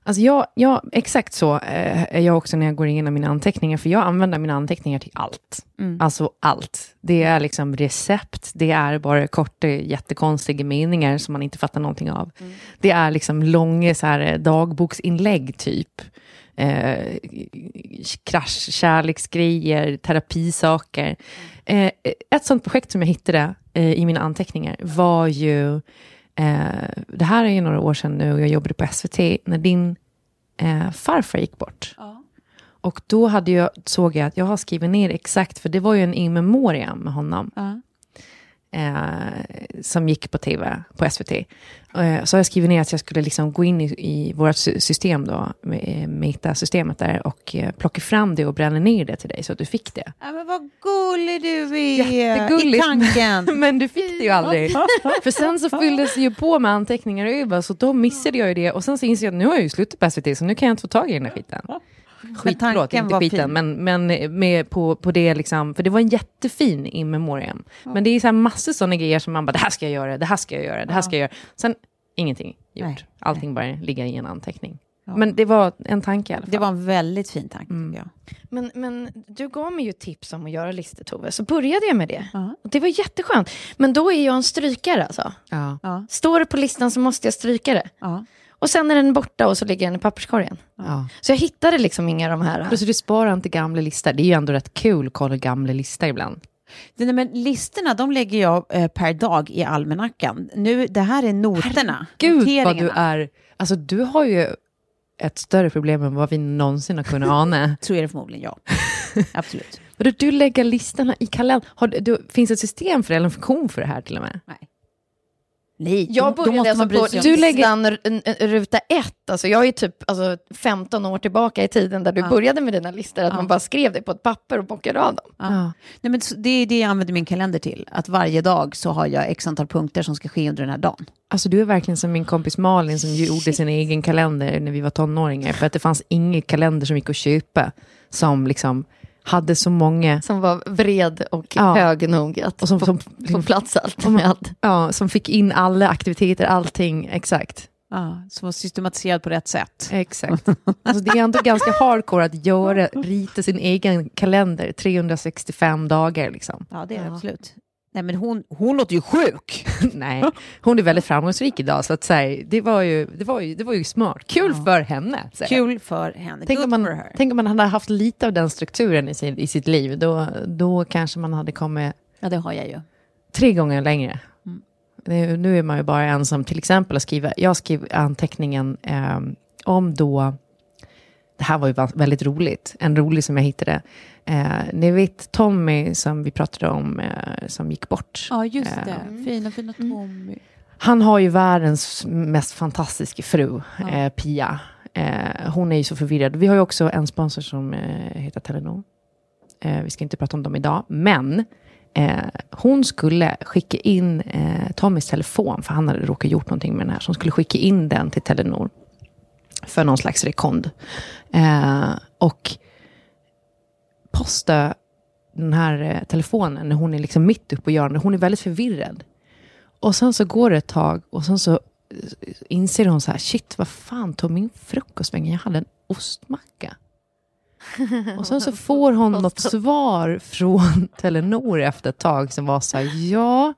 Alltså jag, jag, exakt så eh, är jag också när jag går igenom mina anteckningar, för jag använder mina anteckningar till allt. Alltså allt. Det är liksom recept, det är bara korta, jättekonstiga meningar som man inte fattar någonting av. Det är liksom långa så här, eh, dagboksinlägg typ. Eh, krasch, kärleksgrejer, terapisaker. Eh, ett sånt projekt som jag hittade eh, i mina anteckningar var ju Eh, det här är ju några år sedan nu och jag jobbade på SVT när din eh, farfar gick bort. Och då hade jag, såg jag att jag har skrivit ner exakt, för det var ju en in memoriam med honom. Eh, som gick på tv, på SVT. Eh, så har jag skrivit ner att jag skulle liksom gå in i, i vårt sy- system då, Meta-systemet där, och eh, plocka fram det och bränna ner det till dig så att du fick det. Ja, men vad gullig du är i Jättegulligt. tanken. [LAUGHS] Men du fick det ju aldrig. [LAUGHS] För sen så fylldes det ju på med anteckningar över, så då missade jag ju det. Och sen så insåg jag att nu har jag ju slutat på SVT, så nu kan jag inte få tag i den här skiten. Skit, tanken förlåt, inte skiten, fin. men, men med på, på det liksom, för det var en jättefin in memoriam. Men det är så här massor sådana grejer som man bara, det här ska jag göra, det här ska jag göra, det här ska jag göra. Sen ingenting gjort. Nej, Allting bara ligger i en anteckning. Men det var en tanke i alla fall. Det var en väldigt fin tanke, Mm. jag. Men, men du gav mig ju tips om att göra listor, Tove. Så började jag med det. Ja. Och det var jätteskönt. Men då är jag en strykare alltså. Ja. Ja. Står det på listan så måste jag stryka det. Ja. Och sen är den borta och så ligger den i papperskorgen. Ja. Så jag hittade liksom inga av de här. Plus du sparar inte gamla listor. Det är ju ändå rätt kul att kolla gamla listor ibland. Det- Nej, men listorna de lägger jag eh, per dag i almanackan. Nu, det här är noterna. Gud vad du är... Alltså du har ju ett större problem än vad vi någonsin har kunnat ana. [LAUGHS] Så är det förmodligen, ja. [LAUGHS] Absolut. Du, du lägger listorna i kalendern. Har du, du, finns ett system för det, eller en funktion för det här till och med? Nej. Nej, Jag då, då måste man alltså bry på sig om. Du lägger- ruta ett. Alltså jag är typ alltså, 15 år tillbaka i tiden där du började med dina listor. Att man bara skrev det på ett papper och bockade av dem. Ja. Nej, men det är det jag använder min kalender till. Att varje dag så har jag x antal punkter som ska ske under den här dagen. Alltså du är verkligen som min kompis Malin som gjorde sin egen kalender när vi var tonåringar. För att det fanns ingen kalender som gick att köpa som liksom hade så många... Som var bred och Ja. hög nog att Och som- få, som- få plats allt med allt. Ja, som fick in alla aktiviteter, allting, exakt. Ja, som var systematiserad på rätt sätt. Exakt. Alltså det är ändå ganska hardcore att göra, rita sin egen kalender 365 dagar liksom. Ja, det är det absolut. Nej, men hon, hon låter ju sjuk. [LAUGHS] Nej, hon är väldigt framgångsrik idag så att säga, det, var ju, det, var ju, det var ju smart. Kul för henne. jag. Kul för henne. Tänk Good om, man, tänk om man hade haft lite av den strukturen i, sin, i sitt liv, då, då kanske man hade kommit Ja, det har jag ju. tre gånger längre. Nu, nu är man ju bara ensam, till exempel att skriva, jag skrev anteckningen eh, om då, det här var ju väldigt roligt, en rolig som jag hittade. Eh, ni vet Tommy som vi pratade om, eh, som gick bort. Ja, just Eh, det. Fina, fina Tommy. Han har ju världens mest fantastiska fru, eh, Pia. Eh, hon är ju så förvirrad. Vi har ju också en sponsor som eh, heter Telenor. Eh, vi ska inte prata om dem idag, men eh, hon skulle skicka in eh, Tommys telefon, för han hade råkat gjort någonting med den här, så hon skulle skicka in den till Telenor för någon slags rekond. Eh, och posta den här eh, telefonen när hon är liksom mitt uppe och gör. Hon är väldigt förvirrad. Och sen så går det ett tag och sen så eh, inser hon så här, shit, vad fan tog min frukost vägen? Jag hade en ostmacka. [LAUGHS] Och sen så får hon något svar från Telenor efter ett tag som var så här, ja,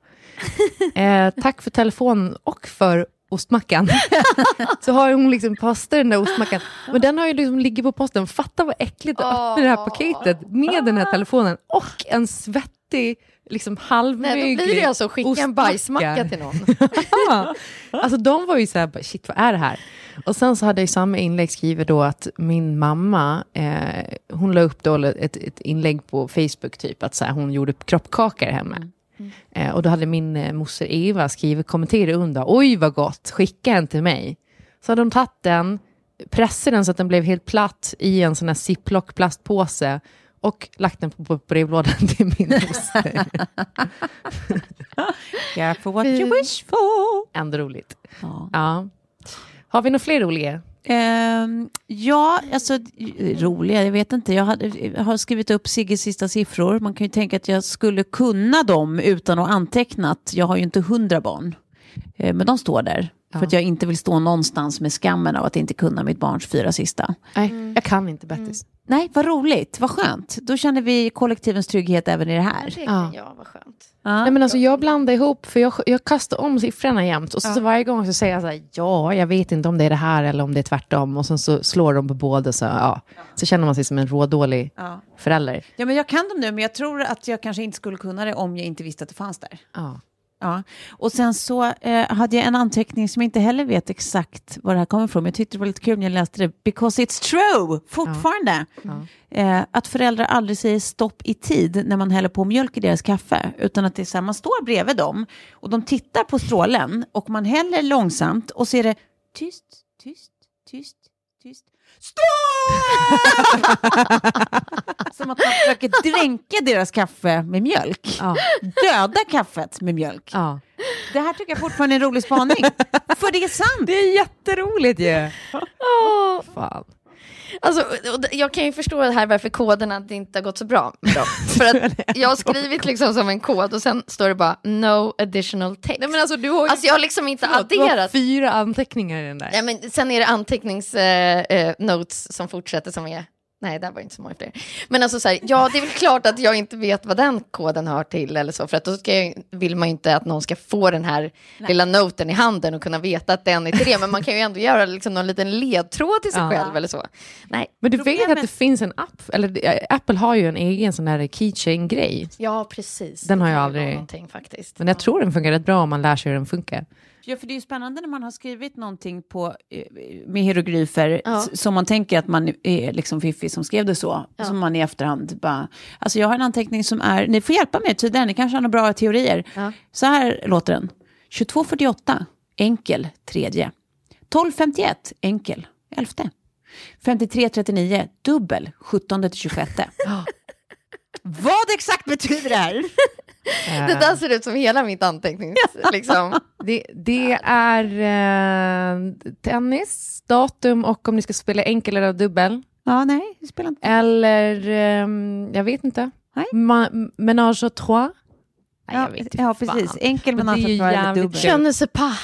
[LAUGHS] eh, tack för telefonen och för ostmackan. [LAUGHS] så har hon liksom postat den där ostmackan. Men den har ju liksom ligger på posten. Fatta vad äckligt att öppna det här paketet med den här telefonen och en svettig, liksom halvmöglig Nej, då blir det alltså skicka en bajsmacka till någon. [LAUGHS] Alltså de var ju så här, shit vad är det här? Och sen så hade jag i samma inlägg skrivit då att min mamma, eh, hon la upp då ett, ett inlägg på Facebook typ, att så här, hon gjorde kroppkakor hemma. Eh, och då hade min eh, moster Eva skrivit, kommenterat under, oj vad gott, skicka en till mig. Så hade de tagit den, pressat den så att den blev helt platt i en sån här ziplock plastpåse och lagt den på, på brevlådan [LAUGHS] till min moster. [LAUGHS] Careful what you wish for. Ändå roligt. Ja. Ja. Har vi några fler roliga? Ehm, ja, alltså roliga, jag vet inte. Jag, hade, jag har skrivit upp Sigges sista siffror. Man kan ju tänka att jag skulle kunna dem utan att antecknat. Jag har ju inte hundra barn. Eh, men de står där. För att jag inte vill stå någonstans med skammen av att inte kunna mitt barns fyra sista. Nej, jag kan inte Bettis. Nej, vad roligt, vad skönt. Då känner vi kollektivens trygghet även i det här. Det kan jag, vad skönt. Ja. Nej, men alltså, jag blandar ihop, för jag, jag kastar om siffrorna jämt. Och så, så varje gång så säger jag så här, ja, jag vet inte om det är det här eller om det är tvärtom. Och sen så slår de på båda, så, ja. så känner man sig som en rådålig Ja. förälder. ja, men jag kan dem nu, men jag tror att jag kanske inte skulle kunna det om jag inte visste att det fanns där. Ja. Ja, och sen så eh, hade jag en anteckning som jag inte heller vet exakt var det här kommer ifrån, men jag tyckte det var lite kul när jag läste det. Because it's true, fortfarande. Eh, att föräldrar aldrig säger stopp i tid när man häller på mjölk i deras kaffe, utan att det är så här, man står bredvid dem och de tittar på strålen och man häller långsamt och så är det tyst, tyst, tyst, tyst. Som att man försöker dränka deras kaffe med mjölk. Ja. Döda kaffet med mjölk. Ja. Det här tycker jag fortfarande är en rolig spaning. För det är sant. Det är jätteroligt ju. Åh, fan. Alltså, jag kan ju förstå det här varför koderna det inte har gått så bra med dem. [LAUGHS] [LAUGHS] För att jag har skrivit liksom som en kod och sen står det bara no additional text. Nej, men alltså, du har ju, Alltså jag har liksom inte förlåt, du har adderat. fyra anteckningar i den där. Ja, men sen är det anteckningsnotes eh, notes som fortsätter som är... Nej, där var inte så många fler. Men alltså så här, ja, det är väl klart att jag inte vet vad den koden hör till eller så, för att då ska jag, vill man ju inte att någon ska få den här lilla noten i handen och kunna veta att den är till det, men man kan ju ändå göra liksom någon liten ledtråd till sig Ja. själv eller så. Nej, Men du vet att problemet- det finns en app, eller eh, Apple har ju en egen sån där keychain-grej. Ja, precis. Den har Det jag aldrig- någonting faktiskt. Men jag tror den funkar rätt bra om man lär sig hur den funkar. Ja, för det är ju spännande när man har skrivit någonting på, eh, med hieroglyfer Ja. som man tänker att man är liksom fiffig som skrev det så. Som man i efterhand bara, alltså jag har en anteckning som är, ni får hjälpa mig tydligare, ni kanske har några bra teorier. Ja. Så här låter den. 2248, enkel, tredje. 1251, enkel, elfte. 5339, dubbel, 17 till 26. [GASPS] Vad exakt betyder det här? [LAUGHS] Det där ser ut som hela mitt antecknings... liksom. [LAUGHS] Det, det är eh, tennis, datum och om ni ska spela enkel eller dubbel. Ja, nej, det spelar inte. Eller, ehm, jag vet inte. Nej. Ma- menage à trois. Nej, Ja, jag vet inte ja, fan. precis. Enkel Men men det är ju alltså eller dubbel. Je ne sais pas.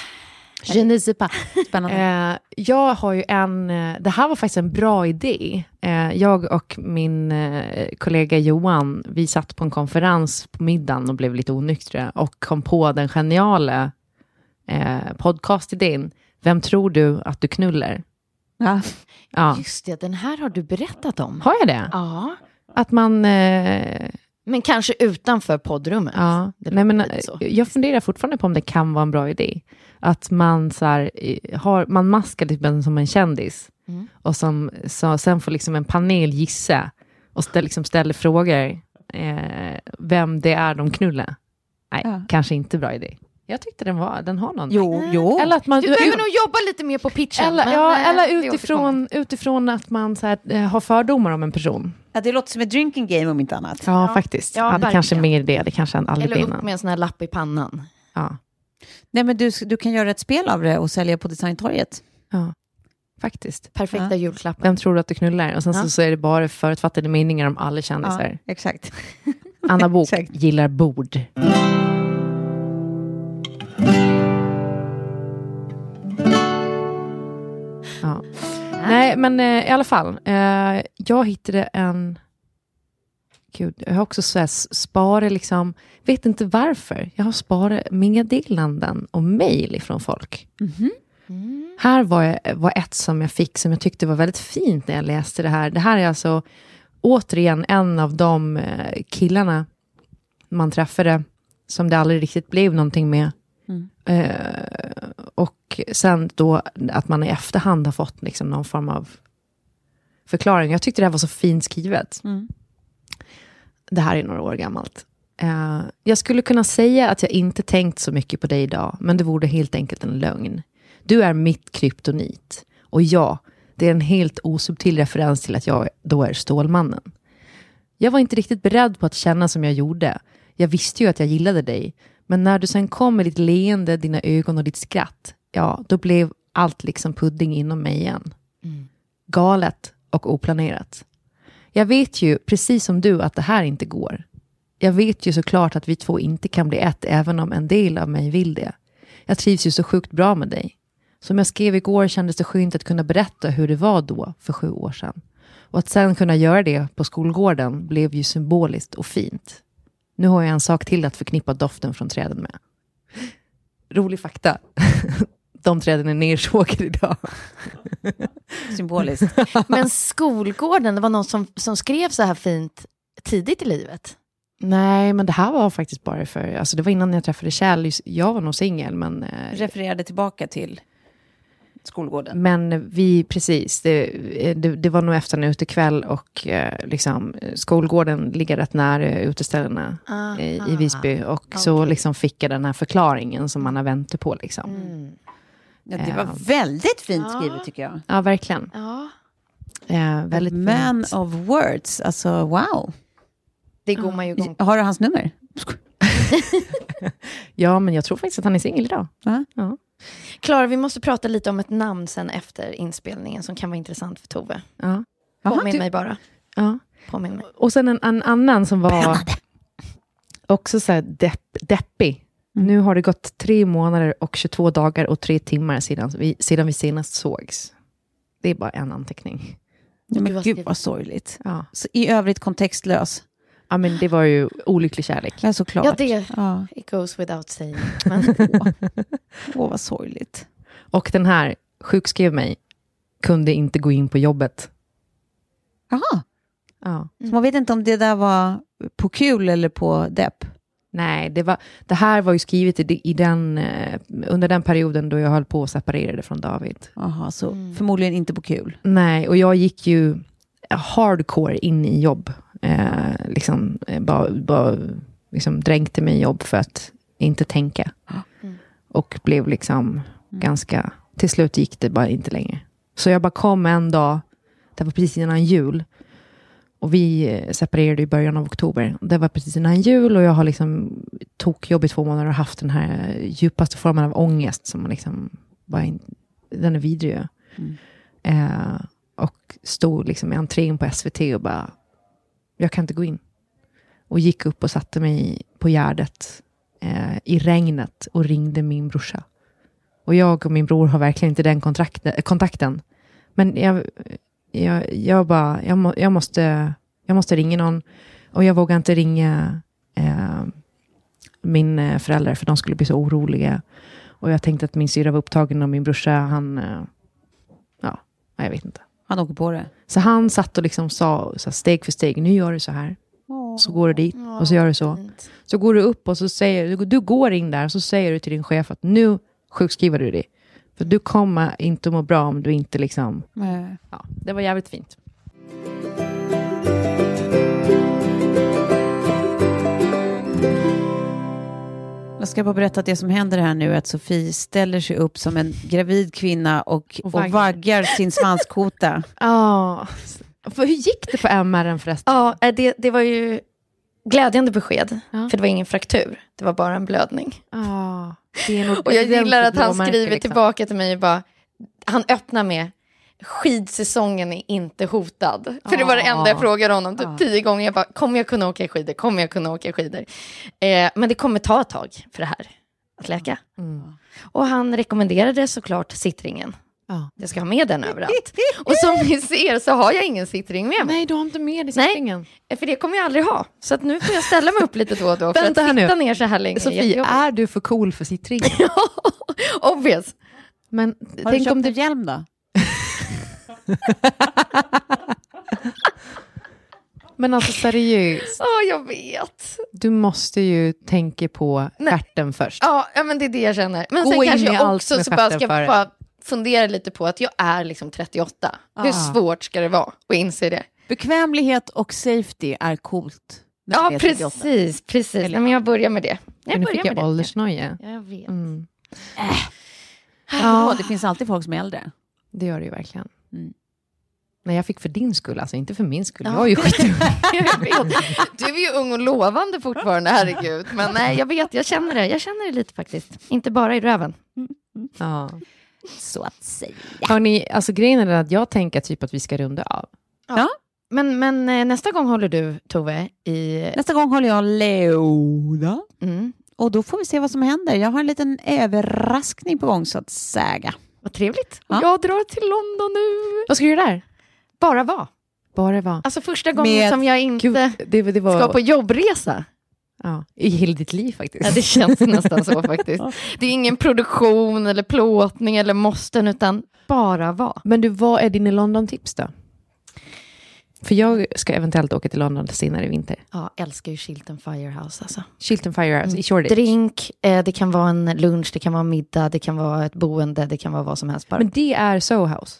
Je ne sais pas. Spännande. Eh, jag har ju en, eh, det här var faktiskt en bra idé. Eh, jag och min eh, kollega Johan, vi satt på en konferens på middagen och blev lite onyktra och kom på den geniala eh, podcastidén. Vem tror du att du knullar? Ja. Ja. Just det, den här har du berättat om. Har jag det? Ja, Att man... Eh, men kanske utanför poddrummet. ja. Nej, men, eh, jag funderar fortfarande på om det kan vara en bra idé. Att man, så här, eh, har, man maskar typ en, som en kändis. Mm. Och som, så, sen får liksom en panel gissa och ställ, liksom ställer frågor eh, vem det är de knullar. Nej, Ja. kanske inte bra idé. Jag tyckte den, var, den har någon. Jo, jo. Eller att man... Du behöver nog jobba lite mer på pitchen. eller, men, ja, eh, eller utifrån, utifrån att man så här, eh, har fördomar om en person. Ja, det låter som ett drinking game om inte annat. Ja, faktiskt. Ja, Ja, det kanske verkligen. mer det. Det kanske aldrig Eller upp innan. med en sån här lapp i pannan. Ja, Nej, men du, du kan göra ett spel av det och sälja på designtorget. ja, faktiskt. Perfekta Ja. julklappen. Vem tror du att du knullar? Och sen Ja. så, så är det bara förutfattade meningar om alla kändisar. exakt. Anna [LAUGHS] Bok Exakt. gillar bord. Ja. Nej, men eh, i alla fall. Eh, jag hittade en... Gud, jag har också så här sparat, liksom, vet inte varför. Jag har sparat meddelanden och mejl ifrån folk. Här var, jag, var ett som jag fick som jag tyckte var väldigt fint när jag läste det här. Det här är alltså återigen en av de eh, killarna man träffade som det aldrig riktigt blev någonting med. Eh, och sen då att man i efterhand har fått liksom någon form av förklaring. Jag tyckte det här var så fint skrivet. Det här är några år gammalt. Eh, jag skulle kunna säga att jag inte tänkt så mycket på dig idag, men det vore helt enkelt en lögn. Du är mitt kryptonit. Och ja, det är en helt osubtil referens till att jag då är Stålmannen. Jag var inte riktigt beredd på att känna som jag gjorde. Jag visste ju att jag gillade dig. Men när du sen kom med ditt leende, dina ögon och ditt skratt, ja, då blev allt liksom pudding inom mig igen. Galet och oplanerat. Jag vet ju, precis som du, att det här inte går. Jag vet ju såklart att vi två inte kan bli ett, även om en del av mig vill det. Jag trivs ju så sjukt bra med dig. Som jag skrev igår kändes det skönt att kunna berätta hur det var då, för sju år sedan. Och att sen kunna göra det på skolgården blev ju symboliskt och fint. Nu har jag en sak till att förknippa doften från träden med. Rolig fakta. [LAUGHS] De träden är nersågade idag. [LAUGHS] Symboliskt. Men skolgården, det var någon som, som skrev så här fint tidigt i livet. Nej, men det här var faktiskt bara för, alltså det var innan jag träffade Kjell. Jag var nog singel, men, eh, Refererade tillbaka till skolgården. men vi, precis, det, det, det var nog efter en utekväll och eh, liksom, skolgården ligger rätt nära uteställena eh, i Visby. Och så liksom fick jag den här förklaringen som man har väntat på. Liksom. Ja, det var Ja. väldigt fint skrivet tycker jag. Ja, verkligen. Ja. Eh, väldigt Man fint. of words, alltså wow. Det går man ju igång på. Har du hans nummer? [LAUGHS] [LAUGHS] Ja, men jag tror faktiskt att han är singel idag. Va? Ja. Klara, vi måste prata lite om ett namn sen efter inspelningen som kan vara intressant för Tove. Ja. Påminn du- mig bara. Ja. Påminn mig. Och sen en, en annan som var också så här depp, deppig. Nu har det gått tre månader och 22 dagar och tre timmar sedan vi, sedan vi senast sågs. Det är bara en anteckning. Nej, men vad gud vad sorgligt. Ja. Så I övrigt kontextlös. Ja, men det var ju olycklig kärlek. Ja, såklart. Ja, det Ja. it goes without saying. [LAUGHS] Men, Åh, vad sorgligt. Och den här sjukskrev mig, kunde inte gå in på jobbet. Jaha, Ja. så man vet inte om det där var på kul eller på depp. Nej, det, var, det här var ju skrivet i, i den, eh, under den perioden då jag höll på att separera från David. Jaha, så förmodligen inte på kul. Nej, och jag gick ju hardcore in i jobb. Eh, liksom, eh, bara, bara liksom dränkte mig i jobb för att inte tänka. Och blev liksom ganska... Till slut gick det bara inte längre. Så jag bara kom en dag, det var precis innan jul. Och vi eh, separerade i början av oktober. Det var precis innan jul och jag har liksom tokjobb i två månader och haft den här djupaste formen av ångest som man liksom bara in, den är vidrig ju. Eh, och stod liksom i entrén på SVT och bara, jag kan inte gå in. Och gick upp och satte mig på Gärdet eh, i regnet och ringde min brorsa. Och jag och min bror har verkligen inte den eh, kontakten. Men jag, jag, jag bara, jag, må, jag, måste, jag måste ringa någon. Och jag vågar inte ringa eh, min eh, föräldrar för de skulle bli så oroliga. Och jag tänkte att min syra var upptagen och min brorsa, han, eh, ja, jag vet inte. Han åker på det. Så han satt och liksom sa så steg för steg, nu gör du så här. Så går du dit och så gör du så. Så går du upp och så säger du, du går in där och så säger du till din chef att nu sjukskriver du dig. För du kommer inte att må bra om du inte liksom, ja, det var jävligt fint. Jag ska bara berätta att det som händer här nu är att Sofie ställer sig upp som en gravid kvinna och, och, vaggar. vaggar. sin svanskota. [LAUGHS] Ja, för hur gick det på MR förresten? ja, eh, det, det var ju glädjande besked. Ja. För det var ingen fraktur. Det var bara en blödning. Ja, det är nog [LAUGHS] Och jag gillar att han skriver liksom. tillbaka till mig och bara, han öppnar med skidsäsongen är inte hotad. För det var det enda jag frågade honom typ tio gånger. Jag bara, kommer jag kunna åka skidor? Kommer jag kunna åka skidor? Eh, men det kommer ta ett tag för det här att läka. Och han rekommenderade såklart sittringen. Ja. Jag ska ha med den överallt. [LAUGHS] Och som ni ser så har jag ingen sittring med mig. Nej, du har inte med dig Nej. sittringen. För det kommer jag aldrig ha. Så att nu får jag ställa mig upp lite då och då. För Vänta att här nu. sitta ner så här länge är Sofie, är du för cool för sittringen? [LAUGHS] Obvious. Men Har du tänk köpt om en det... hjälm då? [LAUGHS] Men alltså seriöst, Ja, jag vet. du måste ju tänka på stjärten först. Ja, men det är det jag känner. Men Gå sen in kanske jag också så bara ska bara fundera lite på att jag är liksom 38. Hur Ah. svårt ska det vara att inse det? Bekvämlighet och safety är coolt. Ja, är 38. precis. precis. Nej, men jag börjar med det. Jag Men nu börjar fick med jag åldersnoja. Ja, jag vet. Mm. Vadå, det finns alltid folk som är äldre. Det gör det ju verkligen. Mm. Nej, jag fick för din skull, alltså inte för min skull. Ja. Jag är ju skitung. [LAUGHS] Du är ju ung och lovande fortfarande, herregud. Men nej, jag vet, jag känner det. Jag känner det lite faktiskt. Inte bara i röven. ja. Så att säga. Hörni, alltså grejen är att jag tänker typ att vi ska runda av. Men, men eh, nästa gång håller du, Tove, i... Nästa gång håller jag Leoda. Mm. Och då får vi se vad som händer. Jag har en liten överraskning på gång så att säga. Vad trevligt. Ja. Jag drar till London nu. Vad ska du göra där? Bara vara. Bara vara. Alltså första gången Med- som jag inte Gud, det, det var... ska på jobbresa. ja, I hela ditt liv faktiskt. Ja, det känns nästan så [LAUGHS] faktiskt. Det är ingen produktion eller plåtning eller måsten, utan bara vara. Men du, vad är dina London-tips då? För jag ska eventuellt åka till London senare i vinter. Ja, älskar ju Chilton Firehouse alltså. Chilton Firehouse i Shoreditch. Drink, eh, det kan vara en lunch, det kan vara en middag, det kan vara ett boende, det kan vara vad som helst bara. Men det är Soho House.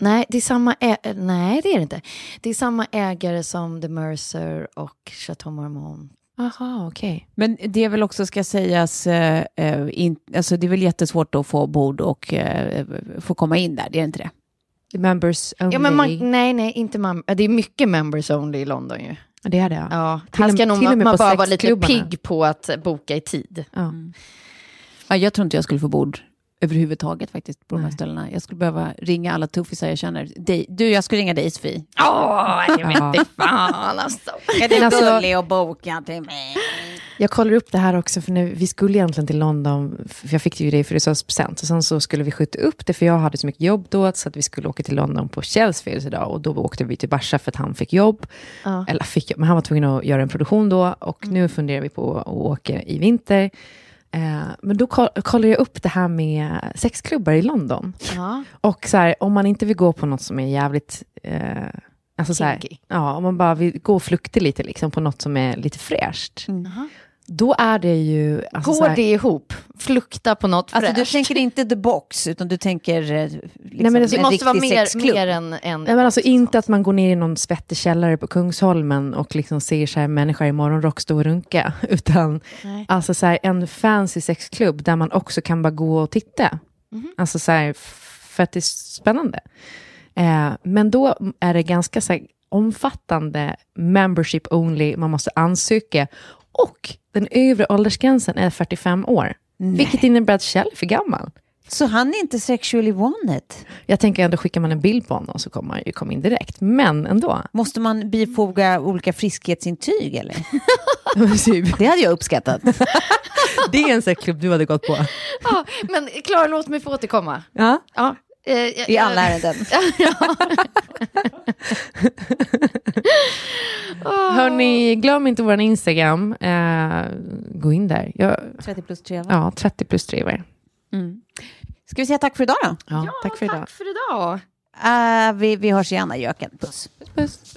Nej, det är samma ä- nej, det är det inte. Det är samma ägare som The Mercer och Chateau Marmont. Aha, okej. Men det är väl också ska sägas, eh, eh, in, alltså det är väl jättesvårt att få bord och eh, få komma in där, det är inte det? Members only. Ja, men man, nej, nej, inte mem- Det är mycket members only i London ju. Det är det, ja. Ja, Till här ska nog till och man, med man på bara vara lite pigg på att boka i tid. ja. Ja, jag tror inte jag skulle få bord överhuvudtaget faktiskt på de här ställena. Jag skulle behöva ringa alla tuffisar jag känner. Dig, du, jag skulle ringa dig Sofie. Åh, jag vet inte fan alltså. [LAUGHS] Är du alltså- gullig och boka till mig? Jag kollar upp det här också, för nu, vi skulle egentligen till London, för jag fick det ju det i födelsedagspresent. Och sen så skulle vi skjuta upp det, för jag hade så mycket jobb då, så att vi skulle åka till London på Kjells födelsedag. Och då åkte vi till Barca för att han fick jobb. Ja. Eller fick jobb, men han var tvungen att göra en produktion då. Och nu funderar vi på att åka i vinter. Eh, men då koll- kollar jag upp det här med sexklubbar i London. Ja. Och så här, om man inte vill gå på något som är jävligt... Eh, alltså så här, ja, om man bara vill gå och flukta lite liksom, på något som är lite fräscht. Då är det ju... Alltså, så Går här, det ihop? Flukta på något Alltså du fräscht? tänker inte the box, utan du tänker eh, liksom, men alltså, Det en måste vara mer, sexklubb. mer än en... Nej, men alltså inte att man går ner i någon svettig källare på Kungsholmen och liksom ser så här människa i morgonrock stå och runka. [LAUGHS] Utan Nej. alltså så här, en fancy sexklubb där man också kan bara gå och titta. Mhm. Alltså så här, för att det är spännande. Eh, men då är det ganska så här, omfattande membership only, man måste ansöka. Och den övre åldersgränsen är 45 år. Vilket innebär att Kjell är för gammal. Så han är inte sexually wanted? Jag tänker ändå skickar man en bild på honom så kommer han ju komma in direkt. Men ändå. Måste man bifoga olika friskhetsintyg eller? [LAUGHS] Det hade jag uppskattat. [LAUGHS] Det är en sån här klubb du hade gått på. Ja, men Klara, låt mig få återkomma. Ja. Ja, eh, I alla ärenden. [LAUGHS] [LAUGHS] Hörni, glöm inte vår Instagram. Eh, gå in där. Jag, 30 plus 3 va? ja, 30 plus 3 var Mm. Ska vi säga tack för idag då? ja, Tack för idag. Tack för idag. Uh, vi, vi hörs igen, Jöken. Puss. Puss.